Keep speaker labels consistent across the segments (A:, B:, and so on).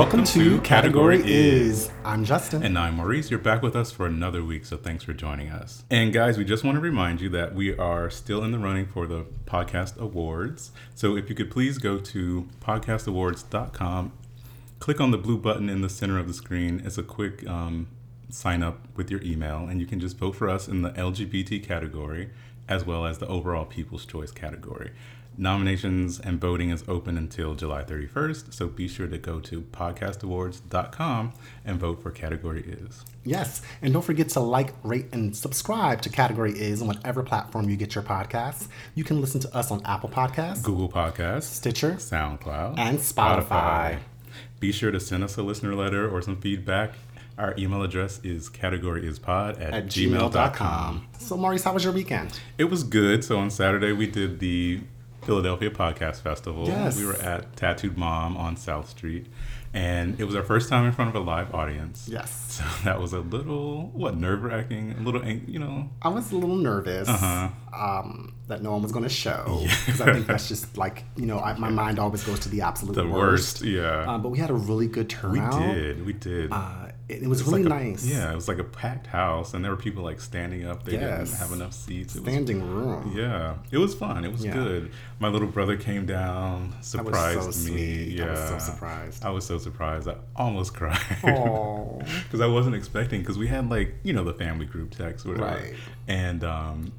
A: Welcome to Category Is. I'm Justin.
B: And I'm Maurice. You're back with us for another week, so thanks for joining us. And guys, we just want to remind you that we are still in the running for the Podcast Awards. So if you could please go to podcastawards.com, click on the blue button in the center of the screen. It's a quick um, sign up with your email, and you can just vote for us in the LGBT category as well as the overall People's Choice category. Nominations and voting is open until July 31st, so be sure to go to podcastawards.com and vote for Category Is.
A: Yes, and don't forget to like, rate, and subscribe to Category Is on whatever platform you get your podcasts. You can listen to us on Apple Podcasts,
B: Google Podcasts,
A: Stitcher,
B: SoundCloud,
A: and Spotify.
B: Be sure to send us a listener letter or some feedback. Our email address is categoryispod at,
A: at
B: gmail.com.
A: gmail.com. So, Maurice, how was your weekend?
B: It was good. So, on Saturday, we did the Philadelphia Podcast Festival.
A: Yes.
B: We were at Tattooed Mom on South Street. And it was our first time in front of a live audience.
A: Yes.
B: So that was a little, what, nerve wracking? A little, you know.
A: I was a little nervous
B: Uh-huh.
A: um, that no one was going to show. Because I think that's just like, you know, I, my mind always goes to the absolute
B: The worst, yeah.
A: Uh, but we had a really good
B: turn.
A: we
B: did. We did.
A: Uh, it, it was
B: It was
A: really
B: like a-
A: nice.
B: yeah, it was like a packed house, and there were people like standing up. They
A: Yes.
B: didn't have enough seats. It was
A: Standing room.
B: Yeah, it was fun. It was
A: Yeah.
B: good. My little brother came down, surprised
A: so
B: me. Yeah,
A: I was so surprised.
B: I was so surprised. I almost cried because I wasn't expecting. Because we had like you know the family group text, whatever,
A: Right.
B: and um,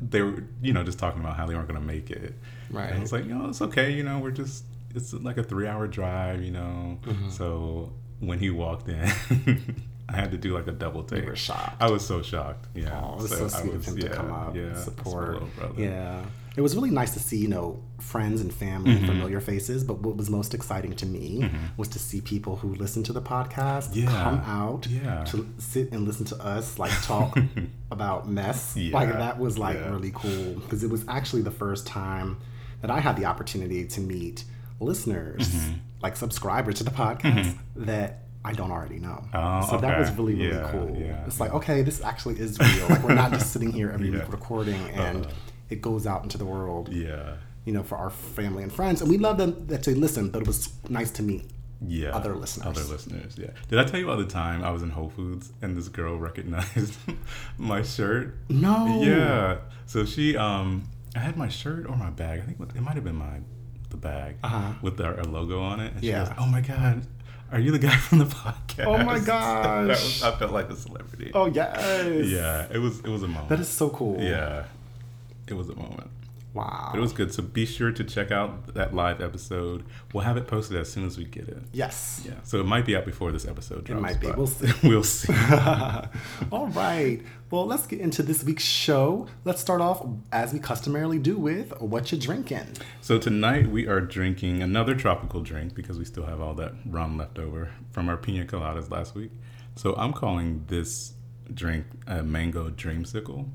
B: they were you know just talking about how they weren't going to make it.
A: Right.
B: And I was like, you know, it's okay. You know, we're just it's like a three hour drive. You know,
A: Mm-hmm.
B: so when he walked in. I had to do like a double take.
A: were shocked.
B: I was so shocked. Yeah.
A: Oh, it was so,
B: I
A: sweet
B: was-
A: of him to come up
B: yeah,
A: and support. Yeah. It was really nice to see, you know, friends and family
B: Mm-hmm.
A: and familiar faces. But what was most exciting to me was to see people who listen to the podcast
B: Yeah.
A: come out
B: Yeah.
A: to sit and listen to us like talk about mess.
B: Yeah.
A: Like that was like really cool because it was actually the first time that I had the opportunity to meet listeners,
B: Mm-hmm.
A: like subscribers to the podcast that I don't already know.
B: Oh,
A: so that was really, really
B: Yeah,
A: cool.
B: yeah,
A: it's like, okay, this actually is real. Like we're not just sitting here every week recording and it goes out into the world,
B: Yeah.
A: you know, for our family and friends. And we love them that they listen, but it was nice to meet
B: Yeah.
A: Other listeners.
B: Other listeners, yeah. Did I tell you about the time I was in Whole Foods and this girl recognized my shirt?
A: No.
B: Yeah. So she, um, I had my shirt or my bag. I think it might have been my, the bag
A: Uh-huh.
B: with our, our logo on it. And
A: Yeah.
B: she goes, "Oh my god, are you the guy from the podcast?"
A: Oh my
B: that
A: gosh.
B: was, I felt like a celebrity.
A: Oh yes.
B: Yeah. It was. It was a moment.
A: That is so cool.
B: Yeah. It was a moment.
A: Wow.
B: But it was good. So be sure to check out that live episode. We'll have it posted as soon as we get it.
A: yes.
B: Yeah. So it might be out before this episode drops.
A: It might be. We'll see.
B: we'll see.
A: All right. Well, let's get into this week's show. Let's start off as we customarily do with what you drinking.
B: So tonight we are drinking another tropical drink because we still have all that rum left over from our pina coladas last week. So I'm calling this drink a mango dreamsicle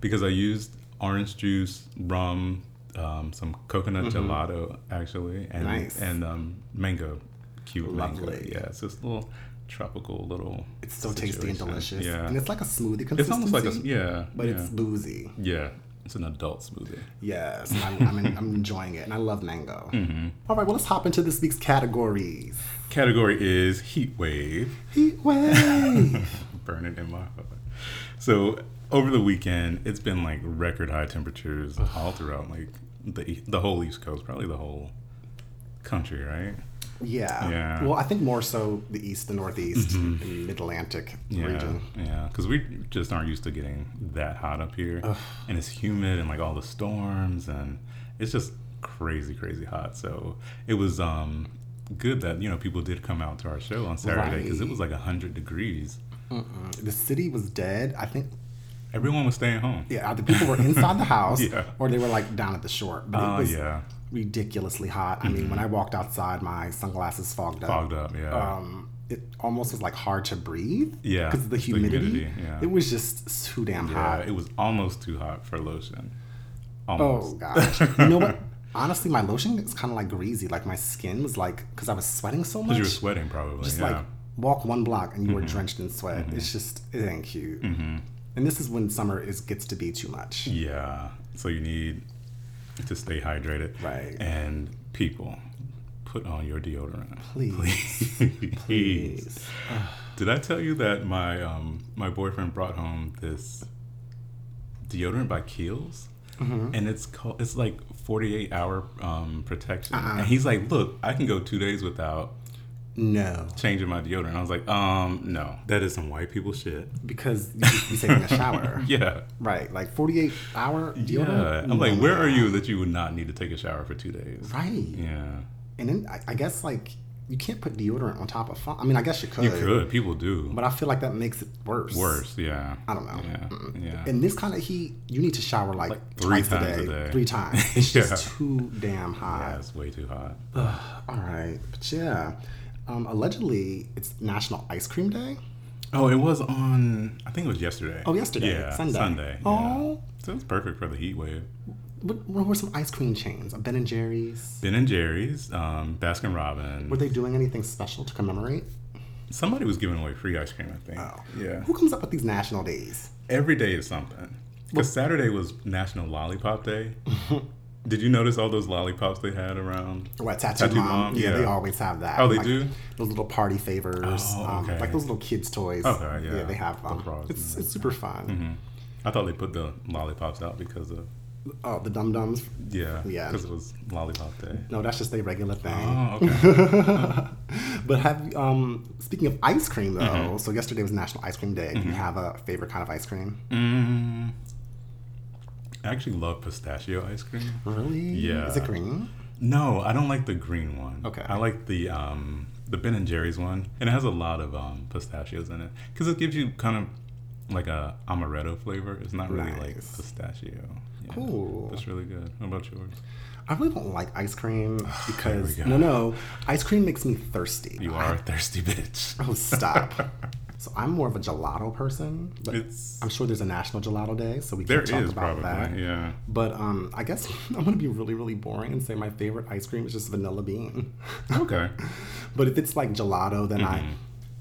B: because I used orange juice, rum, um, some coconut gelato actually, and
A: Mm-hmm. Nice.
B: and um, mango, cute mango. Yeah, it's this little tropical little.
A: It's so tasty and delicious.
B: Yeah,
A: And it's like a smoothie consistency.
B: it's almost like a yeah,
A: but
B: yeah.
A: it's boozy.
B: yeah, it's an adult smoothie.
A: Yes, I'm, I'm, en- I'm enjoying it, and I love mango.
B: Mm-hmm.
A: All right, well, let's hop into this week's categories.
B: Category is heat wave.
A: Heat wave.
B: burning in my heart. So over the weekend, it's been like record high temperatures all throughout like the e- the whole East Coast, probably the whole country, right?
A: yeah.
B: Yeah. Mm-hmm.
A: Well, I think more so the east, the northeast, and mid Atlantic
B: Yeah,
A: region.
B: yeah, because we just aren't used to getting that hot up here, and it's humid and like all the storms, and it's just crazy, crazy hot. So it was um good that you know people did come out to our show on Saturday because it was like hundred degrees.
A: Mm-mm. The city was dead. I think,
B: Everyone was staying home.
A: yeah, either people were inside the house
B: Yeah.
A: or they were like down at the shore. But
B: Oh
A: it was
B: yeah,
A: ridiculously hot. I mean, when I walked outside, my sunglasses fogged up.
B: fogged up. Yeah.
A: Um, it almost was like hard to breathe.
B: Yeah,
A: because of the
B: the
A: humidity.
B: humidity, yeah.
A: It was just too damn
B: Yeah,
A: hot.
B: it was almost too hot for lotion.
A: Oh gosh. you know what? Honestly, my lotion is kind of like greasy. Like my skin was like, because I was sweating so much.
B: Because you were sweating, probably.
A: just
B: yeah. Mm-hmm.
A: like walk one block and you were drenched in sweat. It's just it ain't cute. And this is when summer is gets to be too much.
B: yeah. So you need to stay hydrated.
A: Right.
B: And people, put on your deodorant.
A: Please.
B: Please.
A: Please.
B: Did I tell you that my um my boyfriend brought home this deodorant by Kiehl's?
A: Mm-hmm.
B: And it's called it's like 48 hour um, protection.
A: Uh-uh.
B: And he's like, "Look, I can go 2 days without
A: No.
B: changing my deodorant." I was like, "Um, no. That is some white people shit."
A: Because you should be taking a shower.
B: Yeah.
A: Right. Like 48 hour deodorant? Yeah.
B: I'm like, "Where are you that you would not need to take a shower for 2 days?"
A: Right.
B: Yeah.
A: And then I, I guess like you can't put deodorant on top of fun. I mean, I guess you could.
B: You could. People do.
A: But I feel like that makes it worse.
B: Worse, yeah.
A: I don't know.
B: Yeah. Yeah.
A: In this kind of heat, you need to shower like,
B: three
A: twice
B: times
A: a,
B: a
A: day,
B: day.
A: Three times. It's
B: Yeah.
A: just too damn hot.
B: Yeah,
A: hot.
B: it's way too hot.
A: All right. But yeah. Um, allegedly, it's National Ice Cream Day.
B: Oh, it was on. I think it was yesterday.
A: Oh, yesterday.
B: Yeah,
A: Sunday.
B: Sunday. yeah.
A: Oh.
B: so it's perfect for the heat wave.
A: What, what were some ice cream chains? Ben and Jerry's.
B: Ben and Jerry's, um, Baskin Robbins.
A: Were they doing anything special to commemorate?
B: Somebody was giving away free ice cream. I think.
A: Oh.
B: Yeah.
A: Who comes up with these national days?
B: Every day is something. Because Saturday was National Lollipop Day. Did you notice all those lollipops they had around?
A: What tattoo,
B: Tattoo
A: mom?
B: Mom,
A: Yeah, they always have that.
B: Oh, they
A: Like,
B: do?
A: Those little party favors,
B: Oh,
A: um, like those little kids' toys.
B: Oh, okay, yeah.
A: they have them. It's it's super fun.
B: Mhm. I thought they put the lollipops out because of
A: Oh, the dum dums.
B: yeah,
A: Yeah.
B: because it was Lollipop Day.
A: No, that's just a regular thing.
B: Oh, okay.
A: But have um speaking of ice cream though,
B: Mm-hmm.
A: so yesterday was National Ice Cream Day. Do you have a favorite kind of ice cream?
B: mm, I actually love pistachio ice cream.
A: Really?
B: Yeah.
A: Is it green?
B: No, I don't like the green one.
A: Okay.
B: I like the um the Ben and Jerry's one, and it has a lot of um pistachios in it because it gives you kind of like a amaretto flavor. It's not really like pistachio. Yeah.
A: Cool.
B: It's really good. What about yours?
A: I really don't like ice cream because no, no, ice cream makes me thirsty.
B: You are a thirsty bitch.
A: Oh, stop. so I'm more of a gelato person, but
B: It's
A: I'm sure there's a National Gelato Day, so we can talk
B: is
A: about
B: probably
A: that.
B: yeah.
A: But um, I guess I'm gonna be really, really boring and say my favorite ice cream is just vanilla bean.
B: Okay.
A: but if it's like gelato, then
B: Mm-hmm.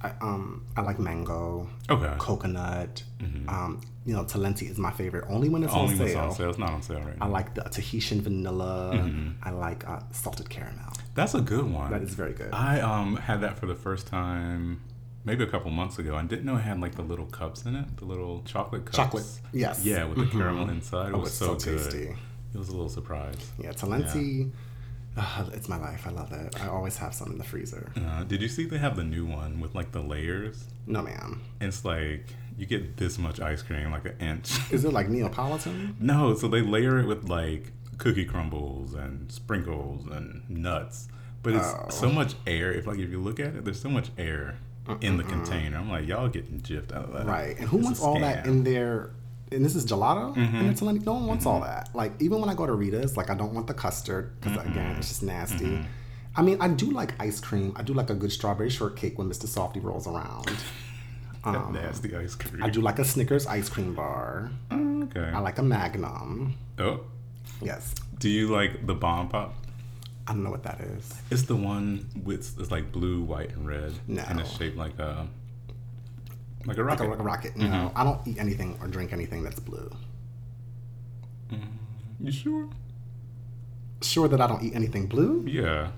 A: I, I um I like mango,
B: Okay.
A: coconut. Um, you know, Talenti is my favorite. Only when it's
B: Mm-hmm. Only
A: on sale.
B: on sale. It's not on sale right now.
A: I like the Tahitian vanilla.
B: Mm-hmm.
A: I like uh, salted caramel.
B: That's a good one.
A: That is very good.
B: I um had that for the first time maybe a couple months ago. I didn't know it had like the little cups in it, the little chocolate cups.
A: Chocolate, yes.
B: Yeah, with the
A: Mhm.
B: caramel inside. It
A: Oh,
B: was
A: it's
B: so,
A: so
B: good.
A: tasty.
B: It was a little surprise.
A: Yeah, Talenti. Uh, it's my life. I love it. I always have some in the freezer.
B: Uh, did you see they have the new one with like the layers?
A: No, ma'am.
B: It's like you get this much ice cream, like an inch.
A: Is it like Neapolitan?
B: no, so they layer it with like cookie crumbles and sprinkles and nuts. But it's
A: Oh.
B: so much air. If like if you look at it, there's so much air in the container. I'm like, y'all getting gypped out of that.
A: Right. And who
B: It's
A: wants all that in their? And this is gelato.
B: Mm-hmm.
A: And it's Talenti. No one wants all that. Like even when I go to Rita's, like I don't want the custard because again, it's just nasty.
B: Mm-hmm.
A: I mean, I do like ice cream. I do like a good strawberry shortcake when Mr. Softee rolls around.
B: That nasty ice cream.
A: I do like a Snickers ice cream bar.
B: Oh, okay.
A: I like a Magnum.
B: oh,
A: Yes.
B: do you like the bomb pop?
A: I don't know what that is.
B: It's the one with it's like blue, white, and red,
A: No.
B: and it's shaped like a like a
A: Like
B: rocket.
A: a, like a rocket. No,
B: Mm-hmm.
A: I don't eat anything or drink anything that's blue.
B: You sure?
A: Sure that I don't eat anything blue?
B: Yeah.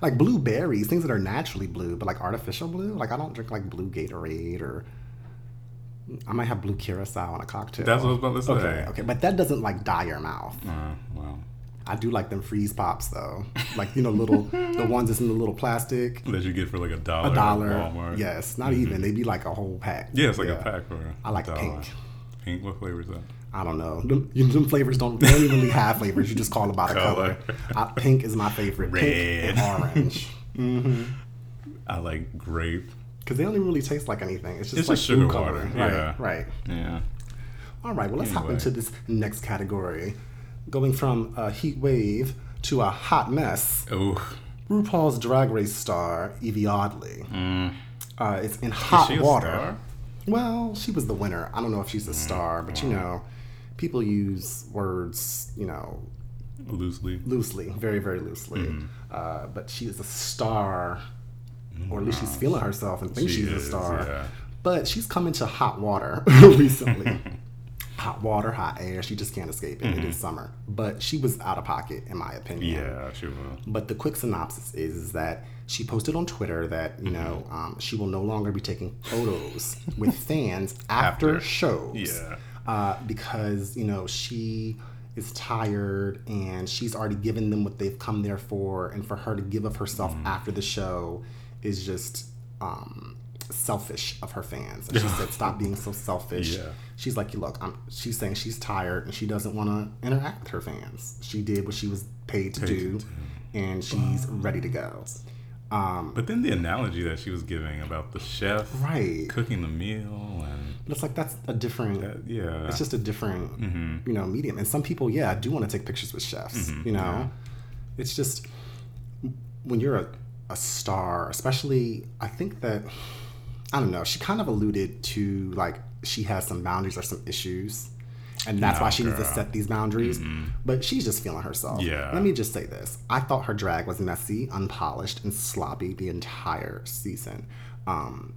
A: Like blueberries, things that are naturally blue, but like artificial blue. Like I don't drink like blue Gatorade or I might have blue curacao in a cocktail.
B: That's what I was about to say.
A: Okay, okay, but that doesn't like dye your mouth.
B: Uh, well,
A: I do like them freeze pops though, like you know, little the ones that's in the little plastic,
B: that you get for like a dollar.
A: a dollar.
B: At Walmart.
A: Yes, not mm-hmm. even. They be like a whole pack.
B: Yeah, it's like a pack for.
A: I like
B: a dollar.
A: pink.
B: Pink. What flavor is that?
A: I don't know. Them, you, them flavors don't, they don't even really have flavors. You just call it by the color.
B: Color.
A: I, pink is my favorite. Pink
B: Red.
A: and orange. Mm-hmm.
B: I like grape.
A: Because they don't even really taste like anything. It's just
B: It's
A: like
B: just sugar
A: food
B: water,
A: coloring.
B: yeah.
A: Right, right.
B: Yeah.
A: All right, well, let's hop into this next category. Going from a heat wave to a hot mess.
B: Oh,
A: RuPaul's Drag Race star, Yvie Oddly.
B: mm.
A: Uh, it's in hot
B: she a
A: water.
B: star?
A: Well, she was the winner. I don't know if she's a
B: Mm,
A: star, but you know, people use words, you know,
B: loosely.
A: loosely, very, very loosely.
B: Mm-hmm.
A: Uh, but she is a star, or at least she's feeling herself and thinks
B: She
A: she's
B: is,
A: a star.
B: yeah.
A: But she's come into hot water recently. Hot water, hot air. She just can't escape it. It is summer. But she was out of pocket, in my opinion.
B: Yeah, she will.
A: But the quick synopsis is, is that she posted on Twitter that you know
B: Mm-hmm.
A: um, she will no longer be taking photos with fans after,
B: After.
A: shows.
B: Yeah.
A: Uh, because you know she is tired and she's already given them what they've come there for, and for her to give of herself
B: Mm-hmm.
A: after the show is just um, selfish of her fans. And she said, "Stop being so selfish."
B: Yeah.
A: She's like, "Look, I'm." She's saying she's tired and she doesn't want to interact with her fans. She did what she was paid to
B: Paid
A: do,
B: do.
A: and she's ready to go. Um,
B: But then the analogy that she was giving about the chef
A: right.
B: cooking the meal and
A: it's like that's a different.
B: that, yeah,
A: It's just a different,
B: Mm-hmm.
A: you know, medium. And some people, yeah, do want to take pictures with chefs. You know, it's just when you're a, a star, especially. I think that I don't know. She kind of alluded to like she has some boundaries or some issues. And that's why
B: No,
A: she needs to set these boundaries. But she's just feeling herself.
B: Yeah.
A: Let me just say this. I thought her drag was messy, unpolished, and sloppy the entire season. Um,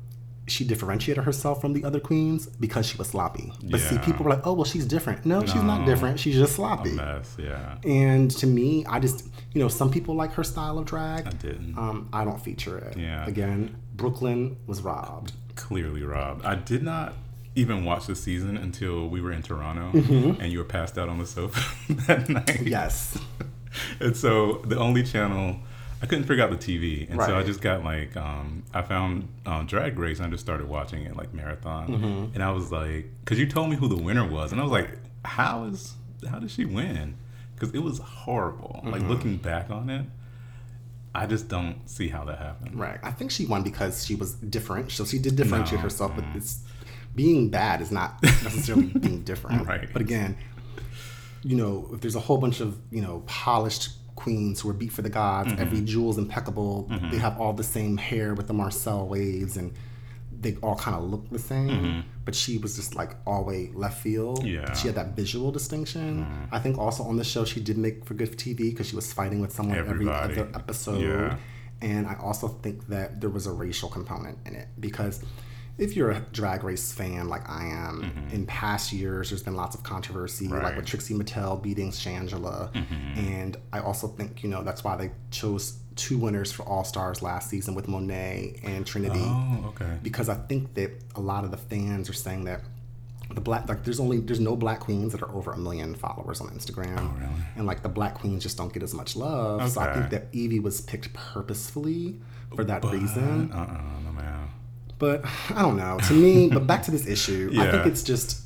A: she differentiated herself from the other queens because she was sloppy. But see, people were like, oh, well, she's different. No, she's not different. She's just sloppy.
B: mess. Yeah,
A: And to me, I just, you know, some people like her style of drag.
B: I didn't.
A: Um, I don't feature it.
B: Yeah.
A: Again, Brooke Lynn was robbed.
B: Clearly robbed. I did not even watch the season until we were in Toronto
A: Mm-hmm.
B: and you were passed out on the sofa that night.
A: Yes.
B: and so the only channel I couldn't figure out the TV, and so I just got like um, I found um, Drag Race and I just started watching it like marathon,
A: Mm-hmm.
B: and I was like, because you told me who the winner was, and I was like, how is how did she win? Because it was horrible. Like
A: Mm-hmm.
B: looking back on it, I just don't see how that happened.
A: Right. I think she won because she was different. So she did differentiate
B: No.
A: herself, but mm. it's being bad is not necessarily being different.
B: Right.
A: But again, you know, if there's a whole bunch of, you know, polished queens who are beat for the gods,
B: Mm-hmm.
A: every jewel's impeccable, they mm-hmm. have all the same hair with the Marcel waves and they all kind of look the same, mm-hmm. But she was just like always left field.
B: Mm-hmm. Yeah.
A: She had that visual distinction. I think also on the show she did make for good TV because she was fighting with someone
B: Everybody.
A: every other episode.
B: Yeah.
A: And I also think that there was a racial component in it because if you're a drag race fan like I am, in past years there's been lots of controversy, like with Trixie Mattel beating Shangela. And I also think, you know, that's why they chose two winners for All Stars last season with Monet and Trinity.
B: Oh, okay.
A: Because I think that a lot of the fans are saying that the black like there's only there's no black queens that are over a million followers on Instagram.
B: Oh, really?
A: And like the black queens just don't get as much love. So I think that Yvie was picked purposefully for that reason.
B: Uh uh no man.
A: But I don't know. To me, but back to this issue, I think it's just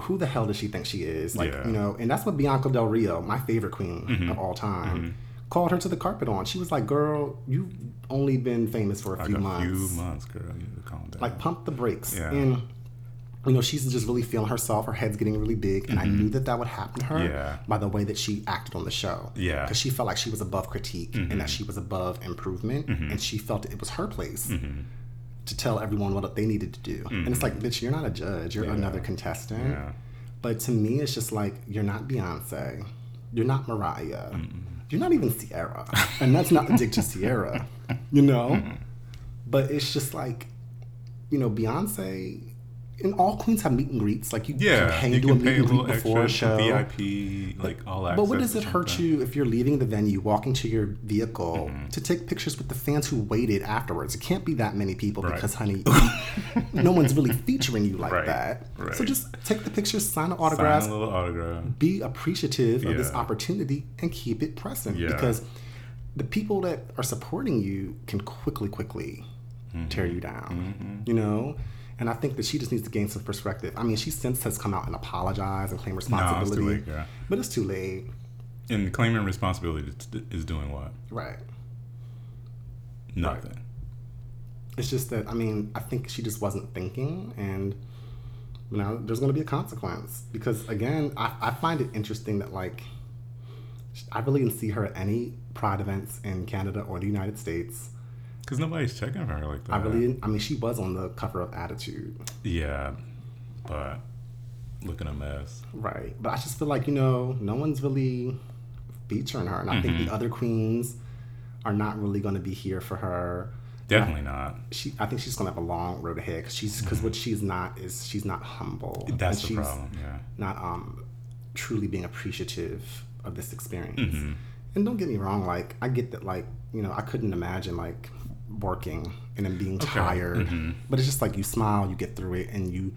A: who the hell does she think she is? Like,
B: Yeah. Mm-hmm.
A: you know, and that's what Bianca Del Rio, my favorite queen of all time, called her to the carpet on. She was like, "Girl, you've only been famous for a
B: Like
A: few
B: a
A: months.
B: few months, girl. You need to calm down.
A: Like, pump the brakes."
B: Yeah.
A: And you know, she's just really feeling herself. Her head's getting really big, and I knew that that would happen to her
B: Mm-hmm. Yeah.
A: by the way that she acted on the show.
B: Yeah. Mm-hmm.
A: because she felt like she was above critique and that she was above improvement, and she felt it was her place
B: Mm-hmm.
A: to tell everyone what they needed to do. And it's like, bitch, you're not a judge. You're
B: Yeah.
A: another contestant.
B: Yeah.
A: But to me, it's just like you're not Beyonce. You're not Mariah. You're not even Ciara. and that's not a dig to Ciara, you know? But it's just like, you know, Beyonce and all queens have meet and greets. Like you
B: Yeah,
A: can pay
B: you
A: to do a
B: can
A: meet and greet before a show.
B: VIP, like all access.
A: But what does it hurt you if you're leaving the venue, walking to your vehicle
B: Mm-hmm.
A: to take pictures with the fans who waited afterwards? It can't be that many people
B: Right.
A: because, honey, no one's really featuring you like
B: Right,
A: that. So just take the pictures, sign the
B: Sign
A: autographs,
B: a little autograph.
A: be appreciative of this opportunity, and keep it present
B: Yeah.
A: Because the people that are supporting you can quickly, quickly
B: Mm-hmm.
A: tear you down. You know. And I think that she just needs to gain some perspective. I mean, she since has come out and apologized and claimed
B: No, it's
A: responsibility.
B: too late.
A: But it's too late.
B: And claiming responsibility is- doing what?
A: Right.
B: Nothing.
A: It's just that I mean I think she just wasn't thinking, and you know there's going to be a consequence because again I, I find it interesting that like I really didn't see her at any Pride events in Canada or the United States.
B: Because nobody's checking for her like that.
A: I really didn't. I mean she was on the cover of Attitude,
B: Yeah, but looking a mess.
A: right? But I just feel like you know no one's really featuring her, and I think the other queens are not really going to be here for her.
B: Definitely not.
A: She, I think she's gonna have a long road ahead because she's because what she's not is she's not humble.
B: Mm-hmm. That's the
A: she's
B: problem. Yeah.
A: Not um, truly being appreciative of this experience.
B: Mm-hmm.
A: And don't get me wrong, like I get that, like you know, I couldn't imagine like working and then being tired,
B: Mm-hmm.
A: but it's just like you smile, you get through it, and you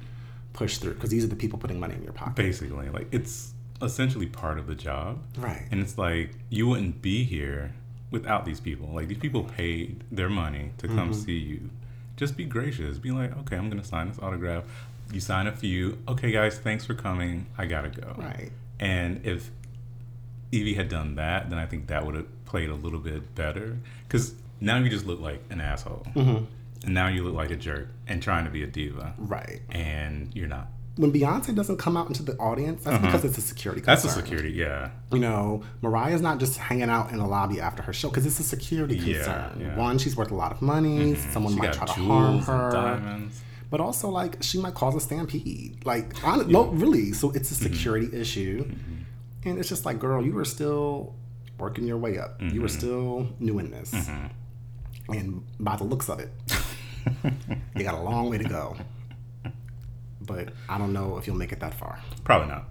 A: push through because these are the people putting money in your pocket.
B: Basically, like it's essentially part of the job.
A: Right.
B: And it's like you wouldn't be here without these people. Like these people paid their money to come
A: Mm-hmm.
B: see you. Just be gracious. Be like, okay, I'm gonna sign this autograph. You sign a few. Okay, guys, thanks for coming. I gotta go.
A: Right.
B: And if Yvie had done that, then I think that would have played a little bit better. Because now you just look like an asshole.
A: Mm-hmm.
B: And now you look like a jerk and trying to be a diva.
A: Right.
B: And you're not.
A: When Beyonce doesn't come out into the audience, that's because it's a security
B: Uh-huh. That's a security, yeah.
A: You know, Mariah's not just hanging out in the lobby after her show because it's a security concern.
B: yeah. Mm-hmm.
A: One, she's worth a lot of money. Someone
B: She
A: might try to harm her.
B: diamonds.
A: But also, like, she might cause a stampede. Like, on, no, really. So it's a
B: Mm-hmm.
A: security issue. And it's just like, girl, you were still working your way up. You
B: Mm-hmm.
A: were still new in this. And by the looks of it, you got a long way to go. But I don't know if you'll make it that far.
B: Probably not.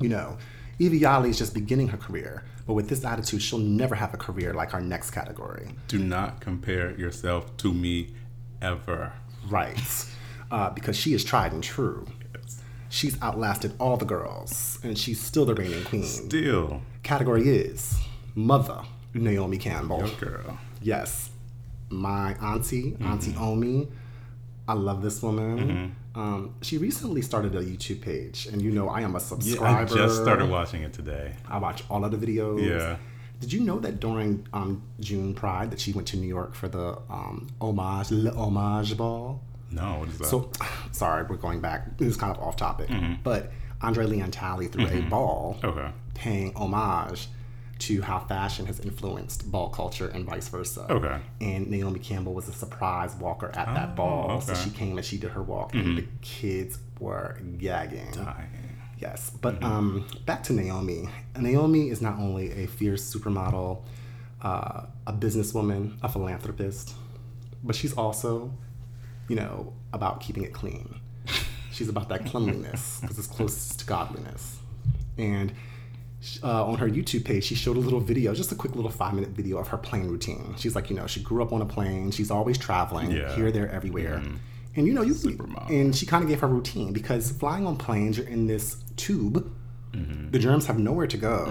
A: You know, Yvie Oddly is just beginning her career. But with this attitude, she'll never have a career like our next category.
B: Do not compare yourself to me ever.
A: Right. Uh, because she is tried and true. She's outlasted all the girls, and she's still the reigning queen.
B: Still,
A: Category is Mother Naomi Campbell.
B: yo girl.
A: Yes. My auntie, Auntie
B: Mm-hmm.
A: Omi. I love this woman. Um, she recently started a YouTube page, and you know I am a
B: Yeah,
A: subscriber.
B: I just started watching it today.
A: I watch all of the videos.
B: Yeah.
A: Did you know that during um, June Pride that she went to New York for the um, homage, Le Homage Ball?
B: No, what is that?
A: So, sorry, we're going back. This is kind of off topic,
B: Mm-hmm.
A: but Andre Leon Talley threw a ball
B: okay.
A: paying homage to how fashion has influenced ball culture and vice versa.
B: Okay.
A: And Naomi Campbell was a surprise walker at that
B: Oh,
A: ball. So
B: okay. Mm-hmm.
A: she came and she did her walk, and the kids were gagging.
B: Dying.
A: Yes, but
B: Mm-hmm.
A: um, back to Naomi. Naomi is not only a fierce supermodel, uh, a businesswoman, a philanthropist, but she's also, you know, about keeping it clean. She's about that cleanliness because it's closest to godliness. And uh, on her YouTube page, she showed a little video, just a quick little five minute video of her plane routine. She's like, you know, she grew up on a plane. She's always traveling
B: Yeah. Mm-hmm.
A: here, there, everywhere. And you know, you
B: Supermodel.
A: and she kind of gave her routine because flying on planes, you're in this tube. The germs have nowhere to go.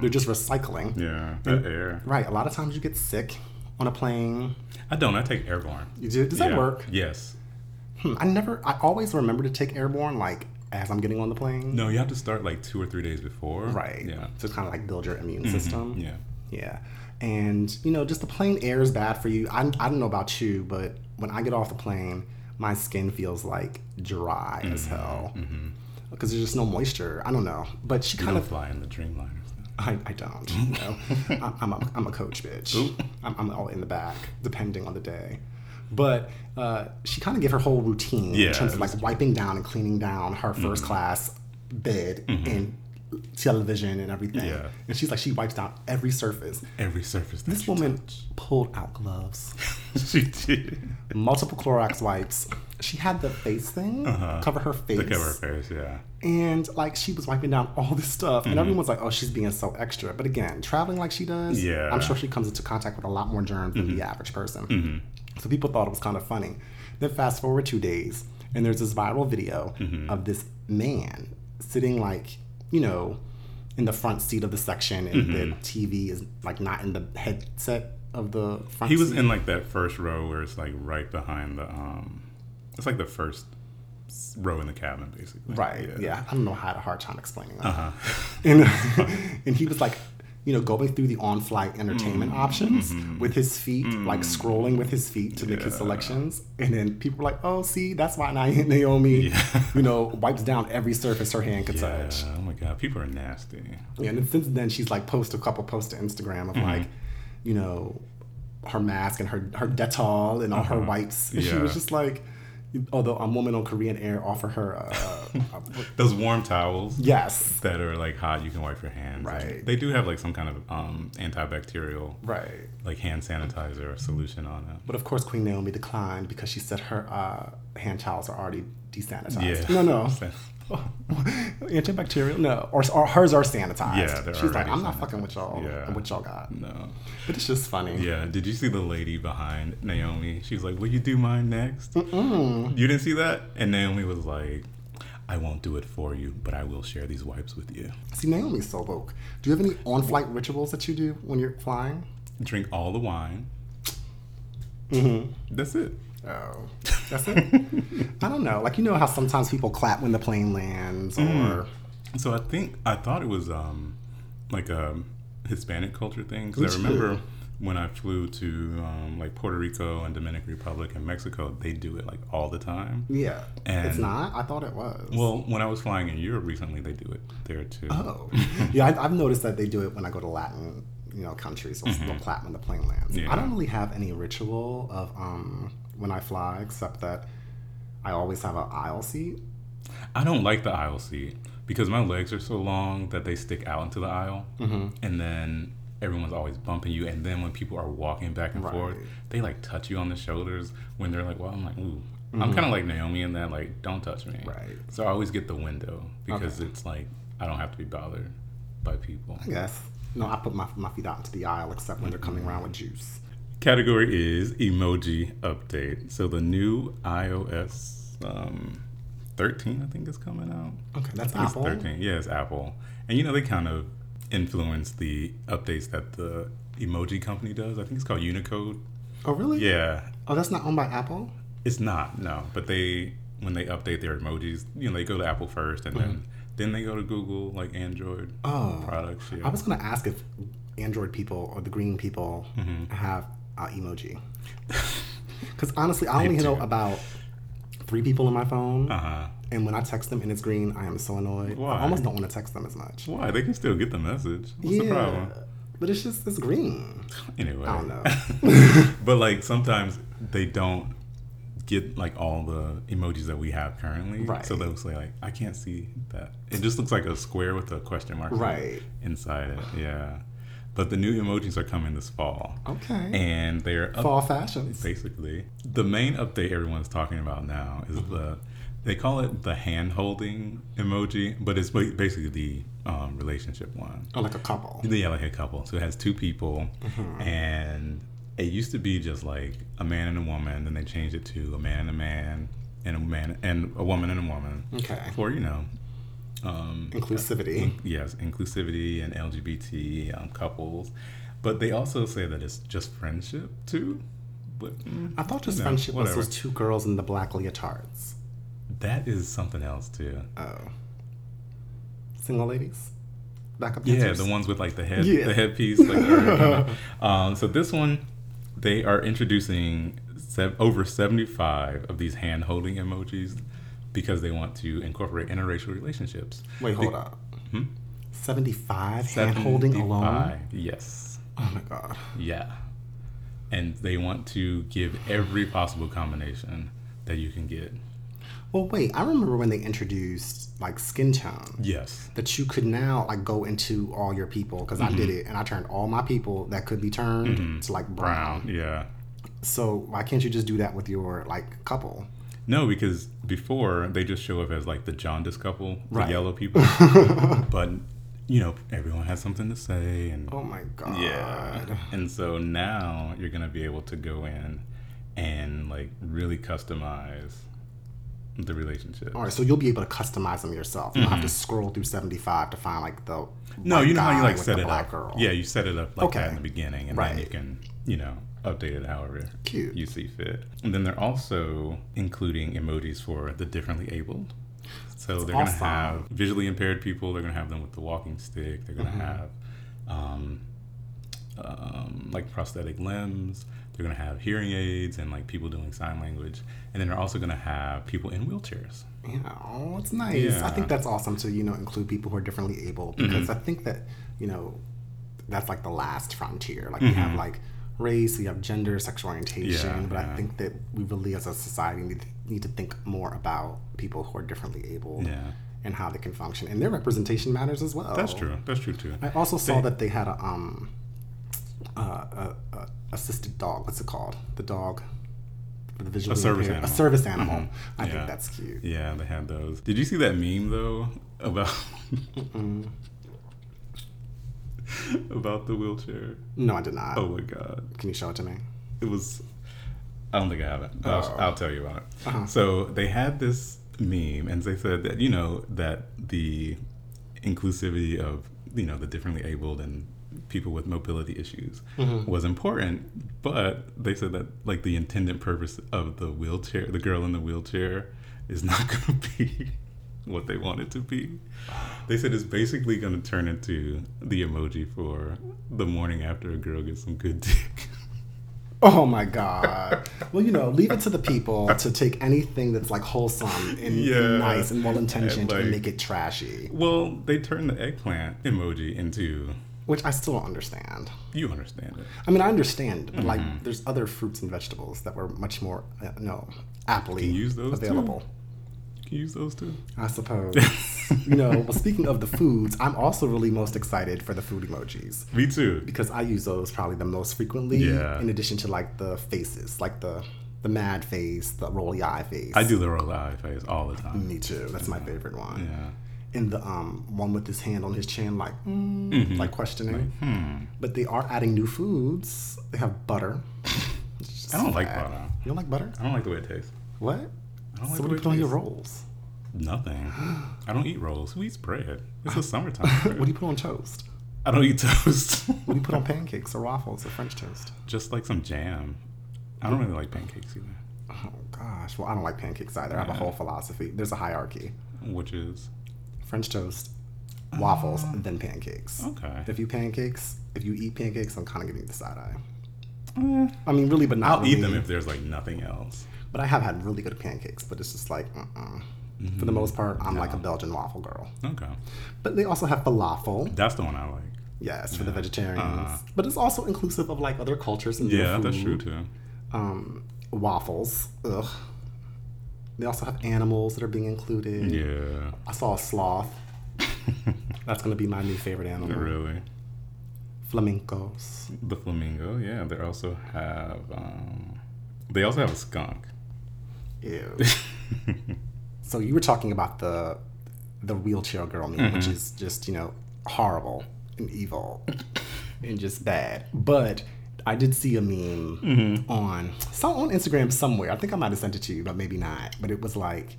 A: They're just recycling.
B: Yeah, that air.
A: Right. A lot of times you get sick on a plane.
B: I don't. I take airborne.
A: You do, does that work?
B: Yes.
A: Hmm, I never. I always remember to take airborne, like as I'm getting on the plane.
B: No, you have to start like two or three days before.
A: Right.
B: Yeah.
A: To kind of like build your immune system.
B: Yeah.
A: Yeah. And, you know, just the plane air is bad for you. I, I don't know about you, but when I get off the plane, my skin feels like dry as
B: Mm-hmm.
A: hell. Because there's just no moisture. I don't know. But she
B: You
A: kind of.
B: fly in the Dreamliners. then.
A: I, I don't. You know? I'm, I'm, a, I'm a coach, bitch. I'm, I'm all in the back, depending on the day. But uh, she kind of gave her whole routine
B: Yeah,
A: in terms of like
B: was-
A: wiping down and cleaning down her 1st class bed and television and everything.
B: Yeah.
A: And she's like, she wipes down every surface.
B: Every surface.
A: This woman
B: touch.
A: pulled out gloves,
B: she did.
A: multiple Clorox wipes. She had the face thing cover her face.
B: Uh-huh. To cover her face. Yeah.
A: And like she was wiping down all this stuff, and everyone's like, "Oh, she's being so extra." But again, traveling like she does,
B: Yeah. Mm-hmm.
A: I'm sure she comes into contact with a lot more germs than the average person. So people thought it was kind of funny. Then fast forward two days, and there's this viral video
B: Mm-hmm.
A: of this man sitting like, you know, in the front seat of the section, and the TV is like not in the headset of the front.
B: Mm-hmm. He was
A: seat.
B: in like that first row where it's like right behind the um. It's like the first row in the cabin, basically.
A: Right. Yeah. I don't know. I had a hard time explaining that.
B: Uh-huh.
A: And, and he was like, you know, going through the on-flight entertainment
B: Mm-hmm.
A: options with his feet, like scrolling with his feet to make his selections. And then people were like, oh, see, that's why Naomi,
B: Yeah.
A: you know, wipes down every surface her hand could
B: Yeah.
A: touch.
B: Oh my god, people are nasty.
A: Yeah, and then since then, she's like posted a couple posts to Instagram of
B: Mm-hmm.
A: like, you know, her mask and her her Dettol and all her wipes. And she
B: Uh-huh.
A: Was just like, although a woman on Korean Air offer her uh,
B: Those warm towels
A: yes,
B: that are like hot, you can wipe your hands.
A: Right.
B: They do have like some kind of um, antibacterial,
A: right.
B: like hand sanitizer solution on it.
A: But of course, Queen Naomi declined because she said her uh, hand towels are already desanitized.
B: Yeah.
A: No, no. Antibacterial? No. Or, or hers are sanitized.
B: Yeah, they're
A: She's like, I'm not fucking with y'all.
B: Yeah.
A: What y'all got?
B: No.
A: But it's just funny.
B: Yeah. Did you see the lady behind Naomi? She was like, "Will you do mine next?" You didn't see that? And Naomi was like, "I won't do it for you, but I will share these wipes with you.
A: See, Naomi's so woke. Do you have any on-flight rituals that you do when you're flying?
B: Drink all the wine.
A: Mm-hmm.
B: That's it."
A: Oh, that's it. I don't know. Like you know how sometimes people clap when the plane lands, or
B: Mm. So I think I thought it was um like a Hispanic culture thing because I remember
A: too.
B: when I flew to um, like Puerto Rico and Dominican Republic and Mexico, they do it like all the time.
A: yeah,
B: And-
A: it's not. I thought it was.
B: Well, when I was flying in Europe recently, they do it there too.
A: Oh, yeah. I, I've noticed that they do it when I go to Latin, you know, countries. They'll, they'll clap when the plane lands.
B: Mm-hmm. Yeah.
A: I don't really have any ritual of um when I fly, except that I always have an aisle seat.
B: I don't like the aisle seat because my legs are so long that they stick out into the aisle,
A: Mm-hmm.
B: and then everyone's always bumping you. And then when people are walking back and forth, they like touch you on the shoulders when they're like, "Well," I'm like, "Ooh." I'm
A: Mm-hmm.
B: kind of like Naomi in that, like, don't touch me.
A: Right.
B: So I always get the window because
A: Okay.
B: it's like I don't have to be bothered by people.
A: I guess. No, I put my, my feet out into the aisle, except when they're coming around with juice.
B: Category is emoji update. So the new iOS um, 13, I think, is coming out.
A: Okay, that's Apple.
B: It's 13. Yeah, it's Apple. And you know, they kind of influence the updates that the emoji company does. I think it's called Unicode.
A: Oh, really?
B: Yeah.
A: Oh, that's not owned by Apple.
B: It's not, no. But they, when they update their emojis, you know, they go to Apple first and then then they go to Google, like Android
A: Oh.
B: products. Yeah.
A: I was gonna ask if Android people or the green people
B: Mm-hmm.
A: have uh, emoji. Because honestly, I only know about three people on my phone,
B: uh huh.
A: and when I text them and it's green, I am so annoyed.
B: Why?
A: I almost don't want to text them as much.
B: Why? They can still get the message. What's the problem?
A: but it's just it's green.
B: Anyway.
A: I don't know.
B: but like sometimes they don't get like all the emojis that we have currently.
A: Right.
B: So they'll say like, I can't see that. It just looks like a square with a question mark
A: Right.
B: inside it. Yeah. But the new emojis are coming this fall.
A: Okay.
B: And they're up-
A: Fall fashions.
B: basically the main update everyone's talking about now is the they call it the hand holding emoji, but it's basically the um, relationship one.
A: Or like a couple.
B: Yeah, like a couple. So it has two people, and it used to be just like a man and a woman. Then they changed it to a man and a man, and a man and a woman and a woman.
A: Okay.
B: For you know, um,
A: Inclusivity.
B: yes, inclusivity and LGBT um, couples. But they also say that it's just friendship too. But mm,
A: I thought just friendship was those two girls in the black leotards.
B: That is something else too.
A: Oh. Single ladies? Backup
B: Yeah, the ones with like the head,
A: Yeah.
B: the headpiece. Like, um, so this one, they are introducing sev- over seventy-five of these hand-holding emojis because they want to incorporate interracial relationships.
A: Wait, hold
B: The-
A: up.
B: Hmm?
A: 75 hand holding alone?
B: Yes.
A: Oh my god.
B: Yeah. And they want to give every possible combination that you can get.
A: Well, wait, I remember when they introduced like skin tone.
B: Yes.
A: That you could now like go into all your people because I
B: Mm-hmm.
A: did it and I turned all my people that could be turned to like brown.
B: Brown. Yeah.
A: So why can't you just do that with your like couple?
B: No, because before they just show up as like the jaundice couple, the
A: Right.
B: yellow people. but you know, everyone has something to say, and
A: Oh my god.
B: yeah, and so now you're gonna be able to go in and like really customize the relationship.
A: All right, so you'll be able to customize them yourself. You don't have to scroll through 75 to find like the
B: Mm-hmm. No,
A: white
B: you know how you
A: guy
B: like
A: with
B: set
A: the
B: it
A: black
B: up.
A: girl.
B: Yeah, you set it up like that in the beginning, and then you can, you know, update it however
A: Cute.
B: you see fit. And then they're also including emojis for the differently abled. So they're
A: awesome.
B: gonna have visually impaired people. They're gonna have them with the walking stick. They're
A: Mm-hmm.
B: gonna have um, um, like prosthetic limbs. They're gonna have hearing aids and like people doing sign language. And then they're also gonna have people in wheelchairs.
A: Yeah, oh, it's nice. I
B: Yeah. Mm-hmm.
A: think that's awesome to you know include people who are differently able because I think that you know that's like the last frontier. Like we have like race, we have gender, sexual orientation,
B: Mm-hmm. Yeah,
A: but I think that we really as a society need need to think more about people who are differently able
B: Yeah.
A: and how they can function, and their representation matters as well.
B: That's true. That's true too.
A: I also saw
B: They-
A: that they had a um uh, a, a assisted dog. What's it called? The dog. The visually
B: A service
A: impaired-
B: animal.
A: A service animal. I
B: Mm-hmm. Yeah.
A: think that's cute.
B: Yeah, they had those. Did you see that meme though about about the wheelchair?
A: No, I did not.
B: Oh my god,
A: Can you show it to me?
B: it was. I don't think I have it. I'll,
A: Oh.
B: I'll tell you about it.
A: Uh-huh.
B: So they had this meme, and they said that you know that the inclusivity of you know the differently abled and people with mobility issues
A: Mm-hmm.
B: was important, but they said that like the intended purpose of the wheelchair, the girl in the wheelchair, is not going to be what they want it to be. They said it's basically going to turn into the emoji for the morning after a girl gets some good dick.
A: Oh my god. well, you know, leave it to the people to take anything that's like wholesome and, and nice and well intentioned
B: And, like-
A: and make it trashy.
B: Well, they turned the eggplant emoji into
A: Which I still don't understand.
B: you understand it.
A: I mean, I understand, but
B: Mm-hmm.
A: like, there's other fruits and vegetables that were much more, uh, no, aptly
B: use those too? Can use those too?
A: I suppose. you know, well, speaking of the foods, I'm also really most excited for the food emojis
B: Me too.
A: because I use those probably the most frequently.
B: Yeah.
A: In addition to like the faces, like the the mad face, the rolly eye face.
B: I do the roll eye face all the time.
A: Me too. That's my favorite one.
B: Yeah.
A: And the um one with his hand on his chin, like mm, like questioning.
B: Hmm.
A: But they are adding new foods. They have butter.
B: I don't like butter.
A: You don't like butter?
B: I don't like the way it tastes.
A: What?
B: I don't
A: so what do you put on your rolls?
B: Nothing. I don't eat rolls. Who eats bread? It's the summertime.
A: What do you put on toast?
B: I don't eat toast.
A: What do you put on pancakes or waffles or French toast?
B: Just like some jam. I don't really like pancakes either.
A: Oh gosh. Well, I don't like pancakes either. I have a whole philosophy. There's a hierarchy:
B: Which is
A: French toast, waffles,
B: Ah.
A: then pancakes.
B: okay.
A: If you pancakes, if you eat pancakes, I'm kind of giving you the side eye.
B: Eh,
A: I mean, really, but not.
B: I'll eat them if there's like nothing else.
A: But I have had really good pancakes, but it's just like, uh-uh. For the most part, I'm like a Belgian waffle girl.
B: Okay.
A: But they also have falafel,
B: That's the one I like.
A: yes, for the vegetarians.
B: Uh-huh.
A: But it's also inclusive of like other cultures and
B: Yeah, that's true too.
A: Um, waffles, ugh. They also have animals that are being included.
B: Yeah.
A: I saw a sloth. That's gonna be my new favorite animal.
B: really.
A: Flamingos.
B: The flamingo, yeah. They also have um they also have a skunk.
A: Ew. so you were talking about the the wheelchair girl meme, which is just you know horrible and evil and just bad. But I did see a meme on some on Instagram somewhere. I think I might have sent it to you, but maybe not. But it was like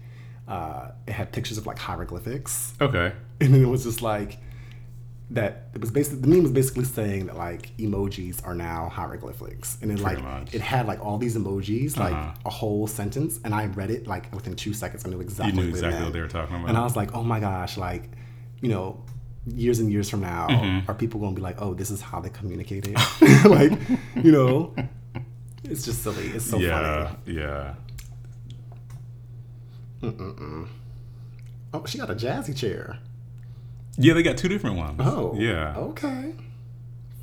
A: uh, it had pictures of like hieroglyphics,
B: Okay.
A: and then it was just like that. It was basically the meme was basically saying that like emojis are now hieroglyphics, and then like
B: much.
A: it had like all these emojis, like
B: Uh-huh.
A: a whole sentence, and I read it like within two seconds. I knew exactly.
B: You knew
A: what it
B: exactly what they were talking about.
A: And I was like, oh my gosh, like, you know, years and years from now,
B: Mm-hmm.
A: are people going to be like, oh, this is how they communicated? like, you know, it's just silly. It's so
B: yeah,
A: funny.
B: yeah.
A: Oh, she got a jazzy chair.
B: Yeah, they got two different ones.
A: Oh,
B: Yeah.
A: Okay.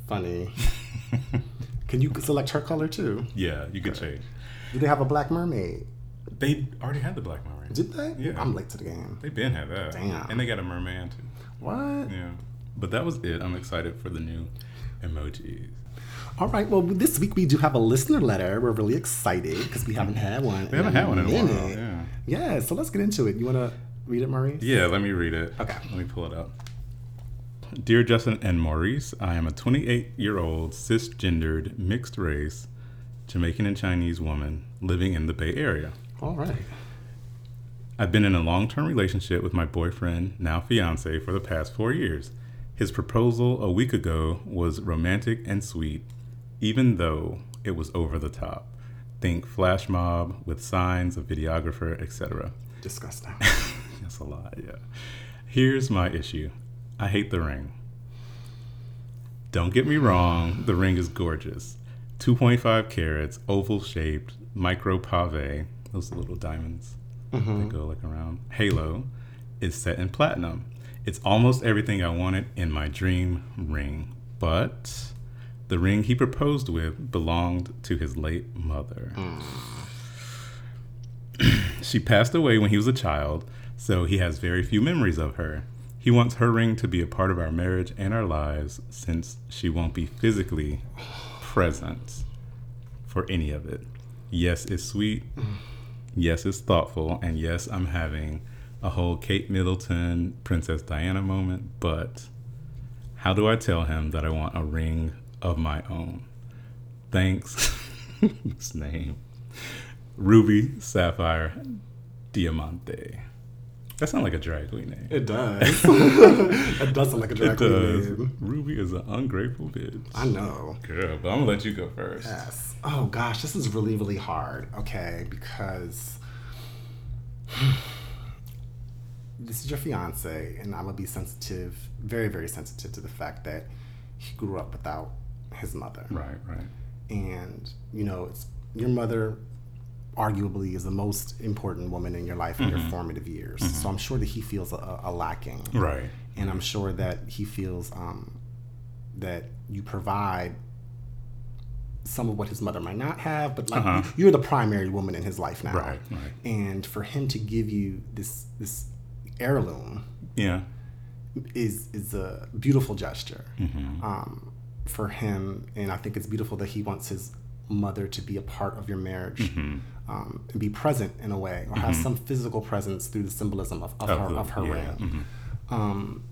A: Funny. Can you select her color too?
B: Yeah, you could change.
A: Do they have a black mermaid?
B: They already had the Black Mermaid.
A: Did they?
B: Yeah.
A: I'm late to the game.
B: They been had that.
A: Damn.
B: And they got a merman too.
A: What?
B: Yeah. But that was it. I'm excited for the new emojis.
A: All right. Well, this week we do have a listener letter. We're really excited because we haven't had one.
B: We haven't had one in a while. Yeah.
A: Yeah. So let's get into it. You want to read it, Maurice?
B: Yeah, let me read it.
A: Okay.
B: Let me pull it up. Dear Justin and Maurice, I am a 28 year old cisgendered mixed race Jamaican and Chinese woman living in the Bay Area.
A: All right.
B: I've been in a long term relationship with my boyfriend, now fiance, for the past four years. His proposal a week ago was romantic and sweet, even though it was over the top. Think flash mob with signs, a videographer, etc.
A: Disgusting.
B: That's a lot, yeah. Here's my issue I hate the ring. Don't get me wrong, the ring is gorgeous. 2.5 carats, oval shaped, micro pave, those little diamonds that mm-hmm. go like around. Halo is set in platinum. It's almost everything I wanted in my dream ring, but the ring he proposed with belonged to his late mother. Mm. She passed away when he was a child, so he has very few memories of her. He wants her ring to be a part of our marriage and our lives since she won't be physically present for any of it. Yes, it's sweet. Yes, it's thoughtful. And yes, I'm having a whole Kate Middleton, Princess Diana moment. But how do I tell him that I want a ring of my own? Thanks. His name. Ruby Sapphire Diamante. That sounds like a drag queen name.
A: It does. it does sound like a drag
B: It
A: queen
B: does.
A: name.
B: Ruby is an ungrateful bitch.
A: I know.
B: Girl, but I'm gonna let you go first.
A: Yes. Oh gosh, this is really, really hard. Okay, because this is your fiance, and I'm gonna be sensitive, very, very sensitive to the fact that he grew up without his mother.
B: Right, right.
A: and you know it's your mother arguably is the most important woman in your life in your formative years so i'm sure that he feels a, a lacking
B: Right.
A: and i'm sure that he feels um, that you provide some of what his mother might not have but like
B: Uh-huh.
A: you're the primary woman in his life now
B: Right, right.
A: and for him to give you this this heirloom
B: Yeah.
A: is is a beautiful gesture
B: Mm-hmm.
A: um, for him, and I think it's beautiful that he wants his mother to be a part of your marriage
B: Mm-hmm.
A: Um, and be present in a way, or have some physical presence through the symbolism of, of, her of her
B: yeah,
A: ring.
B: mhm.
A: Um,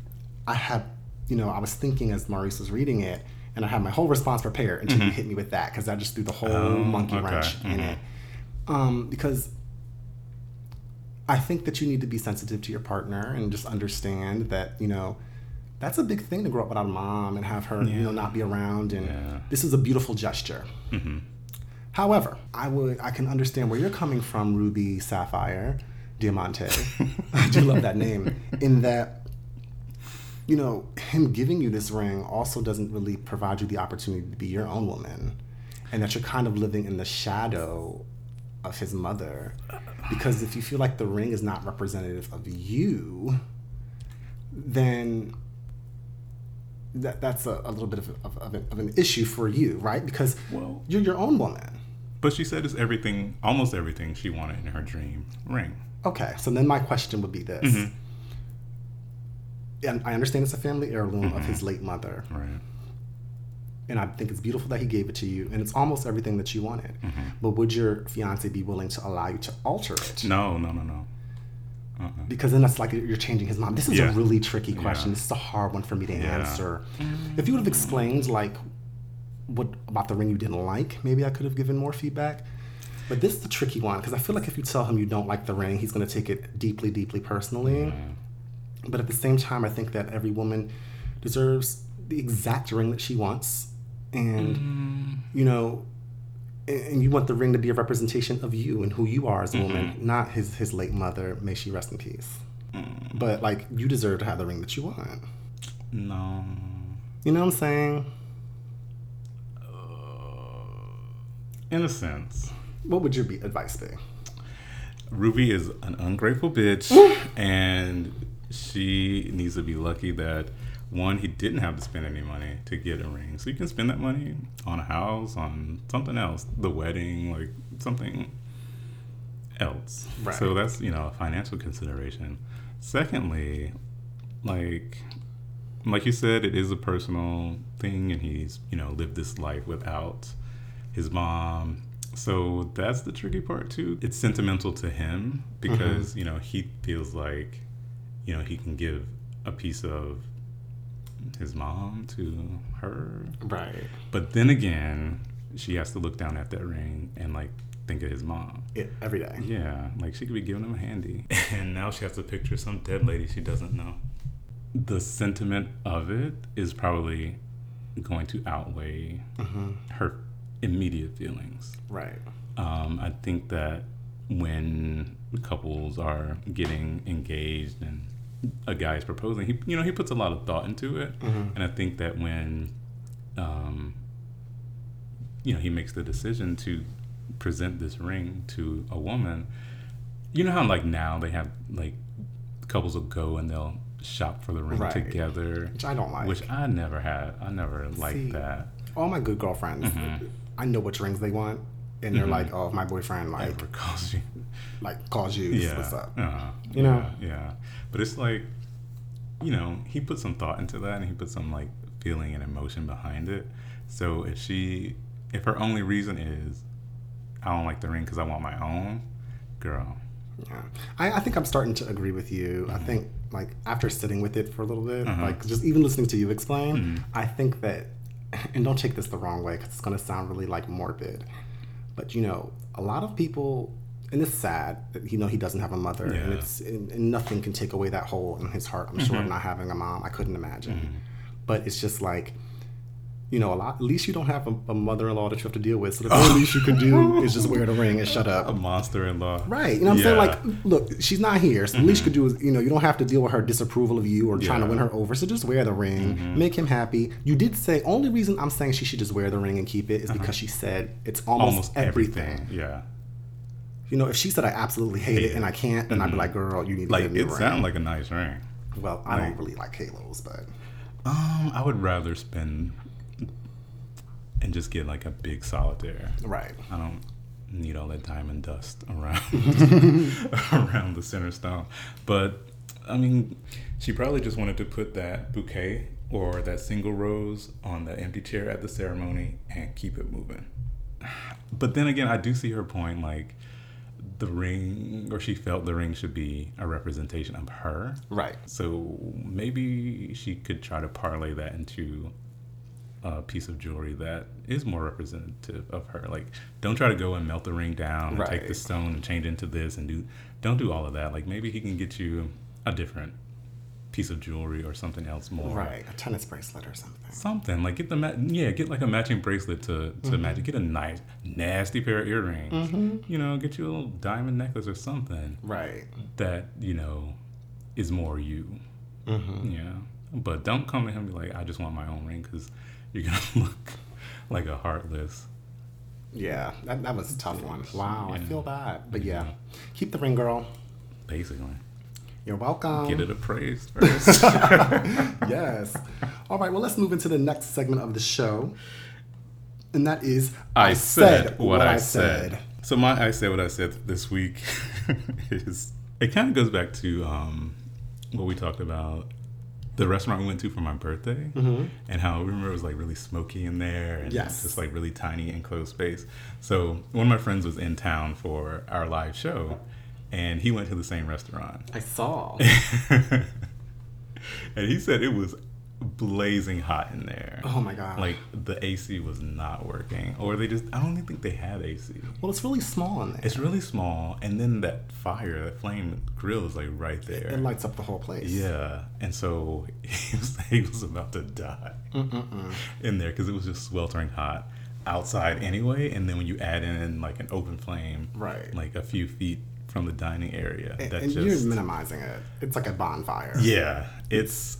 A: I had, you know, I was thinking as Maurice was reading it, and I had my whole response prepared until you hit me with that because that just threw the whole
B: Mm-hmm. Oh,
A: monkey
B: okay.
A: wrench in
B: Mhm.
A: it. Um, because I think that you need to be sensitive to your partner and just understand that, you know, that's a big thing to grow up without a mom and have her, you know, not be around. And
B: Yeah.
A: this is a beautiful gesture.
B: Mm-hmm.
A: However, I would I can understand where you're coming from, Ruby Sapphire Diamante. I do love that name. In that, you know, him giving you this ring also doesn't really provide you the opportunity to be your own woman, and that you're kind of living in the shadow of his mother. Because if you feel like the ring is not representative of you, then that, that's a, a little bit of, of, of, an, of an issue for you, right? Because
B: Well-
A: you're your own woman.
B: But she said it's everything, almost everything she wanted in her dream ring.
A: Okay, so then my question would be this.
B: Mm-hmm.
A: And I understand it's a family heirloom of his late mother,
B: Right.
A: and I think it's beautiful that he gave it to you, and it's almost everything that you wanted.
B: Mm-hmm.
A: But would your fiance be willing to allow you to alter it?
B: No, no, no, no. Uh-uh.
A: Because then that's like you're changing his mom. This is
B: Yeah.
A: a really tricky question.
B: Yeah.
A: This is a hard one for me to
B: Yeah.
A: answer. If you would have explained like what about the ring you didn't like, maybe I could have given more feedback. But this is the tricky one because I feel like if you tell him you don't like the ring, he's going to take it deeply, deeply personally. But at the same time, I think that every woman deserves the exact ring that she wants, and mm. you know, and and you want the ring to be a representation of you and who you are as a woman, mm-hmm. not his his late mother. May she rest in peace. Mm. But like, you deserve to have the ring that you want.
B: No.
A: You know what I'm saying?
B: In a sense.
A: What would your be- advice be?
B: Ruby is an ungrateful bitch, and she needs to be lucky that one, he didn't have to spend any money to get a ring. So you can spend that money on a house, on something else, the wedding, like something else.
A: Right.
B: So that's, you know, a financial consideration. Secondly, like like you said, it is a personal thing and he's, you know, lived this life without his mom. So that's the tricky part too. It's sentimental to him because, mm-hmm. you know, he feels like, you know, he can give a piece of his mom to her.
A: Right.
B: But then again, she has to look down at that ring and like think of his mom.
A: It, every day.
B: Yeah, like she could be giving him a handy. And now she has to picture some dead lady she doesn't know. The sentiment of it is probably going to outweigh mm-hmm. her immediate feelings.
A: Right.
B: Um, I think that when couples are getting engaged and a guy is proposing, he you know he puts a lot of thought into it, and I think that when um, you know he makes the decision to present this ring to a woman, you know how like now they have like couples will go and they'll shop for the ring
A: Right.
B: together,
A: Which I don't like.
B: which I never had. I never liked
A: See,
B: that.
A: All my good girlfriends,
B: Mm-hmm.
A: I know which rings they want. and they're like, "Oh, my boyfriend like
B: Ever calls you.
A: like calls you,
B: Yeah.
A: what's up?"
B: Uh,
A: You know?
B: Yeah, yeah. But it's like, you know, he put some thought into that and he put some like feeling and emotion behind it. So if she, if her only reason is, I don't like the ring because I want my own, girl.
A: Yeah, I, I think I'm starting to agree with you.
B: Mm-hmm.
A: I think like after sitting with it for a little bit,
B: Uh-huh.
A: like just even listening to you explain,
B: Mm-hmm.
A: I think that, and don't take this the wrong way because it's gonna sound really like morbid, but you know, a lot of people, and it's sad that you know he doesn't have a mother, and
B: Yeah. Mm-hmm.
A: it's and, and nothing can take away that hole in his heart. I'm sure of not having a mom. I couldn't imagine, but it's just like. You know, a lot. At least you don't have a, a mother-in-law that you have to deal with. So the very least you can do is just wear the ring and shut up.
B: A monster-in-law.
A: Right. You know what I'm saying? Like, look, she's not here. So the least you mm-hmm. could do is, you know, you don't have to deal with her disapproval of you or trying to win her over. So just wear the ring, mm-hmm. make him happy. You did say, only reason I'm saying she should just wear the ring and keep it is uh-huh. because she said it's almost,
B: almost
A: everything.
B: everything. Yeah.
A: You know, if she said I absolutely hate it and I can't, then I'd be mm-hmm. like, girl, you need to
B: Like
A: a new
B: it
A: ring.
B: sounded like a nice ring.
A: well, I don't really like halos, but
B: Um, I would rather spend and just get like a big solitaire.
A: right.
B: I don't need all that diamond dust around around the center stone. But I mean, she probably just wanted to put that bouquet or that single rose on the empty chair at the ceremony and keep it moving. But then again, I do see her point. Like the ring, or she felt the ring should be a representation of her.
A: Right.
B: So maybe she could try to parlay that into a piece of jewelry that is more representative of her. Like, don't try to go and melt the ring down and take the stone and change it into this and do. Don't do all of that. Like, maybe he can get you a different piece of jewelry or something else more.
A: Right. A tennis bracelet or something.
B: Something like get the ma- yeah get like a matching bracelet to to
A: Mm-hmm.
B: match. Get a nice nasty pair of earrings. You know, get you a little diamond necklace or something
A: Right.
B: that you know is more you.
A: Mm-hmm.
B: Yeah, but don't come to him and be like, I just want my own ring because you're gonna look like a heartless.
A: Yeah. That, that was a tough one. Wow. I feel bad. But yeah. Keep the ring, girl.
B: Basically,
A: You're welcome.
B: get it appraised first.
A: yes. All right, well, let's move into the next segment of the show. And that is
B: I said what I said. So my I said what I said this week is it kind of goes back to um, what we talked about the restaurant we went to for my birthday mm-hmm. and how I remember it was like really smoky in there and
A: Yes.
B: just like really tiny enclosed space. So one of my friends was in town for our live show and he went to the same restaurant.
A: I saw.
B: and he said it was blazing hot in there.
A: Oh my God.
B: Like the AC was not working, or they just I don't even think they had AC.
A: Well, it's really small in there.
B: It's really small, and then that fire, that flame grill is like right there.
A: it lights up the whole place.
B: Yeah, and so he was he was about to die in there because it was just sweltering hot outside anyway, and then when you add in like an open flame,
A: Right.
B: like a few feet from the dining area,
A: And,
B: that
A: and
B: just
A: you're minimizing it. It's like a bonfire.
B: yeah, it's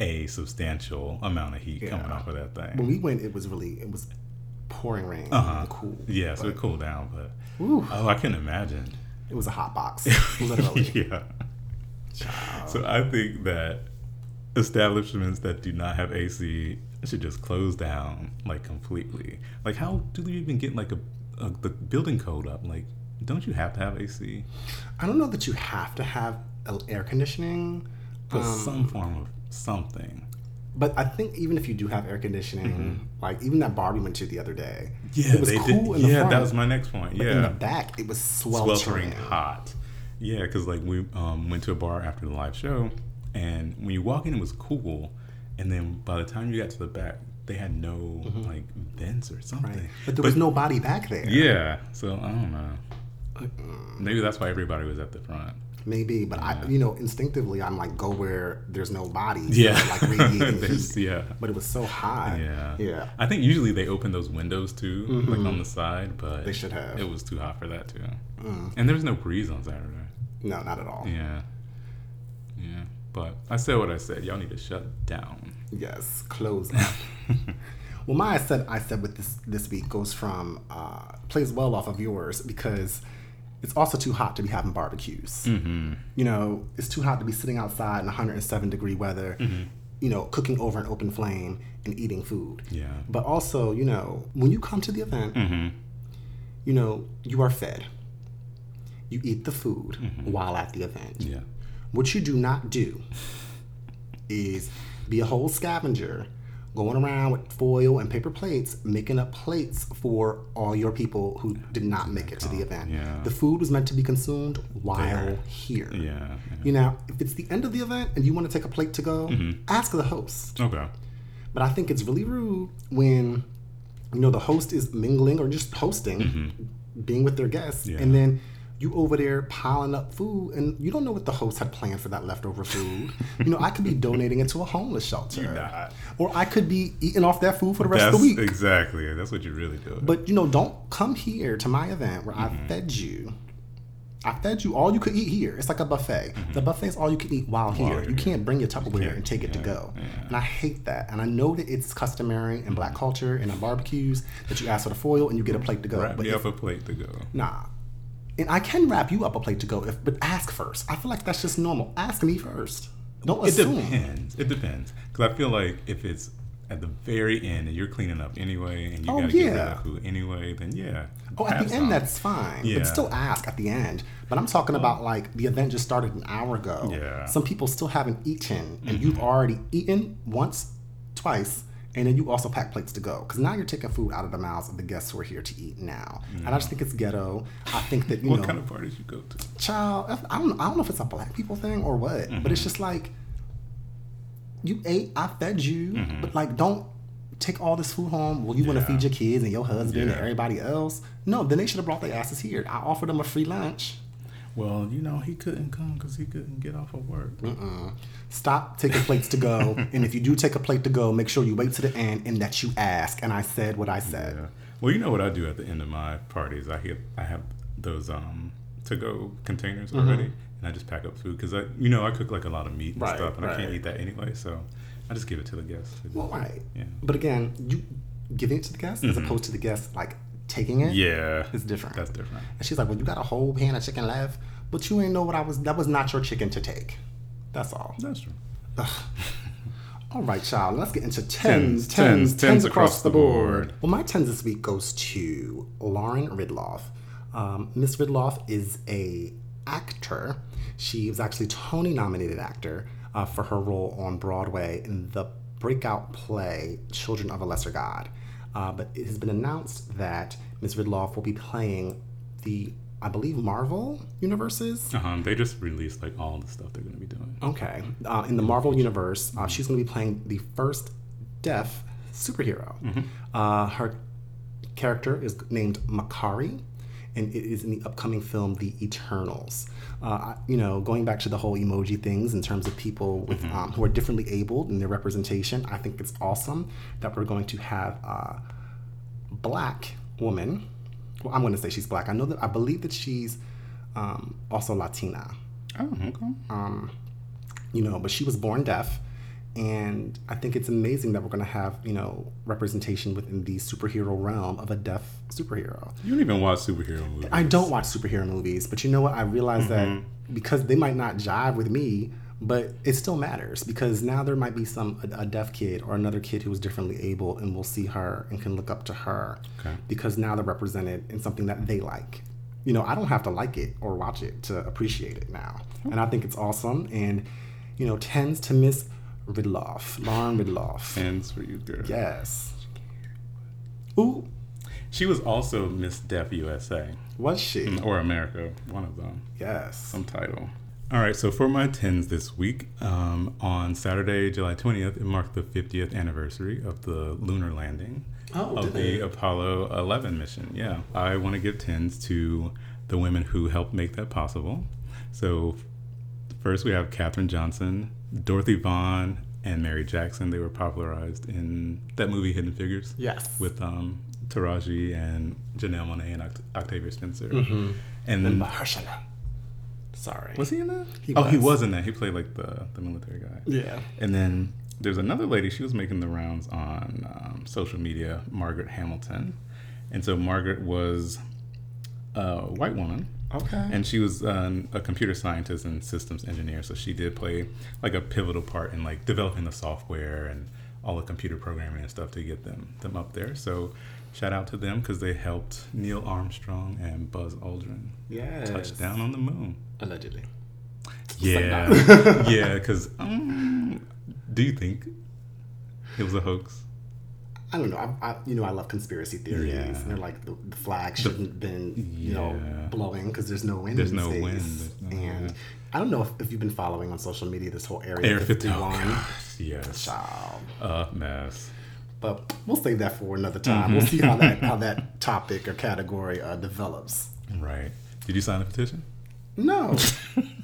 B: a substantial amount of heat coming off of that thing.
A: When we went, it was really, it was pouring rain.
B: Uh-huh.
A: Cool.
B: Yeah, so it cooled down, but
A: Ooh.
B: oh, I can imagine.
A: It was a hot box. Literally.
B: yeah. So I think that establishments that do not have AC should just close down like completely. Like, how do you even get like a, a the building code up? Like, don't you have to have AC?
A: I don't know that you have to have air conditioning.
B: But
A: Um,
B: some form of something.
A: But I think even if you do have air conditioning, like even that bar we went to the other day,
B: Mm-hmm. Yeah,
A: it was
B: they
A: cool
B: did.
A: in the
B: yeah,
A: front.
B: that was my next point.
A: but
B: yeah,
A: in the back, it was sweltering.
B: sweltering hot. Yeah, because like we um, went to a bar after the live show, and when you walk in, it was cool, and then by the time you got to the back, they had no like vents or something.
A: Mm-hmm. Right. But there was nobody back there.
B: Yeah, so I don't know. Maybe that's why everybody was at the front.
A: Maybe, but I, you know, instinctively, I'm like, go where there's no bodies.
B: Yeah,
A: are, like radiating heat.
B: yeah.
A: But it was so hot.
B: Yeah.
A: Yeah.
B: I think usually they open those windows too, like on the side, but
A: Mm-hmm. They should have. Mm.
B: It was too hot for that too. And there's no breeze on Saturday.
A: No, not at all.
B: Yeah. Yeah. But I said what I said. Y'all need to shut down.
A: Yes, close up. well, my I said I said with this this week goes from uh, plays well off of yours because it's also too hot to be having barbecues.
B: Mm-hmm.
A: You know, it's too hot to be sitting outside in 107 degree weather.
B: Mm-hmm.
A: You know, cooking over an open flame and eating food.
B: Yeah.
A: But also, you know, when you come to the event,
B: Mm-hmm.
A: you know, you are fed. You eat the food while at the event.
B: Yeah.
A: What you do not do is be a whole scavenger going around with foil and paper plates, making up plates for all your people who did not make it to the event.
B: yeah.
A: The food was meant to be consumed while
B: There.
A: here.
B: Yeah. yeah.
A: You know, if it's the end of the event and you want to take a plate to go,
B: Mm-hmm.
A: ask the host.
B: Okay.
A: But I think it's really rude when, you know, the host is mingling or just hosting, being with their guests,
B: Mm-hmm. Yeah.
A: and then you over there piling up food, and you don't know what the host had planned for that leftover food. you know, I could be donating it to a homeless shelter,
B: You're not.
A: or I could be eating off that food for the rest
B: That's
A: of the week.
B: exactly. That's what you're really doing.
A: But you know, don't come here to my event where
B: Mm-hmm.
A: I fed you. I fed you all you could eat here. It's like a buffet. The buffet is all you can eat while here.
B: Mm-hmm. you're
A: you
B: here.
A: can't bring your Tupperware and take it to go.
B: yeah.
A: And I hate that. And I know that it's customary in black culture and in barbecues that you ask for the foil and you get a plate to go.
B: Wrap
A: but
B: me
A: if-
B: up a plate to go.
A: nah. And I can wrap you up a plate to go, if but ask first. I feel like that's just normal. Ask me first. Don't
B: It
A: assume.
B: depends. It depends. Because I feel like if it's at the very end and you're cleaning up anyway and you
A: Oh,
B: gotta get rid of food anyway, then yeah.
A: Oh, at the end, that's fine.
B: Yeah.
A: But still ask at the end. But I'm talking about like the event just started an hour ago.
B: Yeah. Mm-hmm.
A: Some people still haven't eaten, and you've already eaten once, twice, and then you also pack plates to go. Because now you're taking food out of the mouths of the guests who are here to eat now. And I just think it's ghetto. I think that, you
B: What
A: know,
B: kind of parties you go to?
A: child, I don't, I don't know if it's a black people thing or what, but
B: Mm-hmm.
A: it's just like, you ate, I fed you,
B: Mm-hmm.
A: but like, don't take all this food home. Well, you want to feed your kids and your husband and everybody else. No, then they should have brought their asses here. I offered them a free lunch.
B: Well, you know, he couldn't come because he couldn't get off of work.
A: Stop taking plates to go. and if you do take a plate to go, make sure you wait to the end and that you ask. And I said what I said.
B: Yeah. Well, you know what I do at the end of my parties? I hit, I have those um to go containers
A: Mm-hmm.
B: already, and I just pack up food because I, you know, I cook like a lot of meat and
A: Right,
B: stuff, and I can't eat that anyway, so I just give it to the guests.
A: Well, right.
B: Yeah.
A: But again, you giving it to the guest as opposed to the guests like taking it.
B: Yeah.
A: It's different.
B: That's different.
A: And she's like, "Well, you got a whole pan of chicken left, but you ain't know what I was. That was not your chicken to take. That's all."
B: That's true.
A: All right, child. Let's get into
B: Tens,
A: tens, tens,
B: tens,
A: tens, across the board.
B: board.
A: Well, my tens this week goes to Lauren Ridloff. Um, Miss Ridloff is a actor. She was actually Tony nominated actor uh, for her role on Broadway in the breakout play Children of a Lesser God. Uh, but it has been announced that Ms. Ridloff will be playing the, I believe, Marvel universes.
B: Uh-huh. They just released like all the stuff they're gonna be doing.
A: Okay. Uh, in the Marvel universe, uh, she's going to be playing the first deaf superhero. Uh, her character is named Makkari, and it is in the upcoming film The Eternals. Uh, you know, going back to the whole emoji things in terms of people with um, who are differently abled in their representation, I think it's awesome that we're going to have a black woman. Well, I'm going to say she's black. I know that I believe that she's um, also Latina
B: Oh, okay.
A: um, you know, but she was born deaf. And I think it's amazing that we're going to have, you know, representation within the superhero realm of a deaf superhero.
B: You don't even watch superhero movies.
A: I don't watch superhero movies, but you know what? I realize that mm-hmm. because they might not jive with me, but it still matters because now there might be some a, a deaf kid or another kid who is differently able and will see her and can look up to her
B: Okay.
A: because now they're represented in something that they like. You know, I don't have to like it or watch it to appreciate it now, and I think it's awesome. And you know, tends to miss Ridloff, Lauren Ridloff.
B: For you, girl.
A: Yes. Ooh,
B: She was also Miss Deaf USA
A: was she?
B: or America, one of them.
A: Yes.
B: some title. All right, so for my tens this week, um, on Saturday, July 20th, it marked the 50th anniversary of the lunar landing
A: Oh,
B: of the
A: it?
B: Apollo 11 mission. Yeah, I want to give tens to the women who helped make that possible. So, first we have Katherine Johnson, Dorothy Vaughan and Mary Jackson. They were popularized in that movie Hidden Figures
A: Yes.
B: with um, Taraji and Janelle Monae and Oct- Octavia Spencer.
A: Mm-hmm.
B: And then
A: Mahershala. Sorry.
B: was he in that?
A: He
B: oh, he
A: was.
B: was in that. He played like the the military guy.
A: Yeah.
B: And then there's another lady. She was making the rounds on um, social media, Margaret Hamilton. And so Margaret was a white woman,
A: Okay.
B: and she was um, a computer scientist and systems engineer. So she did play like a pivotal part in like developing the software and all the computer programming and stuff to get them them up there. So shout out to them because they helped Neil Armstrong and Buzz Aldrin
A: Yes.
B: touch down on the moon.
A: Allegedly.
B: Yeah, yeah. Because um, do you think it was a hoax?
A: I don't know. I, I, you know, I love conspiracy theories,
B: Yeah.
A: and they're like the, the flag shouldn't have been, you know, blowing because there's no wind.
B: There's
A: in
B: no
A: space.
B: wind, no-
A: and
B: yeah.
A: I don't know if, if you've been following on social media this whole area,
B: 50.
A: 51
B: Oh, gosh, yes.
A: child.
B: A mess.
A: But we'll save that for another time.
B: Mm-hmm.
A: We'll see how that how that topic or category uh, develops.
B: Right. Did you sign the petition?
A: No,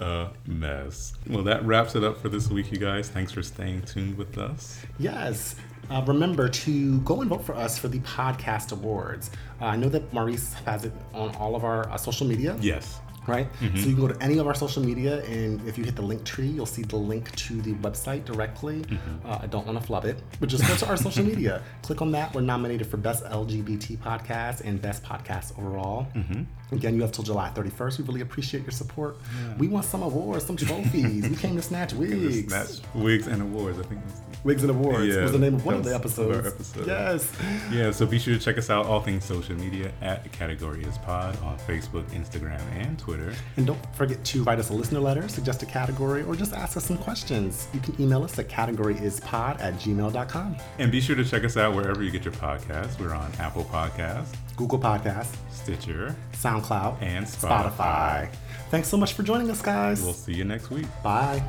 B: A mess. Well, that wraps it up for this week, you guys. Thanks for staying tuned with us.
A: yes. Uh, remember to go and vote for us for the podcast awards. Uh, I know that Maurice has it on all of our uh, social media.
B: Yes.
A: Right? Mm-hmm. So you can go to any of our social media, and if you hit the link tree, you'll see the link to the website directly. Mm-hmm. Uh, I don't want to flub it, but just go to our social media. Click on that. We're nominated for Best LGBT Podcast and Best Podcast overall. Mm-hmm. Again, you have till July 31st. We really appreciate your support. We want some awards, some trophies. we came to snatch wigs.
B: That's wigs and awards. I think that's
A: Wigs and Awards
B: Yeah,
A: was the name of one of the
B: was one of
A: episodes.
B: our episodes.
A: Yes.
B: Yeah, so be sure to check us out all things social media at Category is Pod on Facebook, Instagram, and Twitter.
A: And don't forget to write us a listener letter, suggest a category, or just ask us some questions. You can email us at categoryispod at gmail.com.
B: And be sure to check us out wherever you get your podcasts. We're on Apple Podcasts,
A: Google Podcasts,
B: Stitcher,
A: SoundCloud,
B: and Spotify.
A: Spotify. Thanks so much for joining us, guys.
B: We'll see you next week.
A: Bye.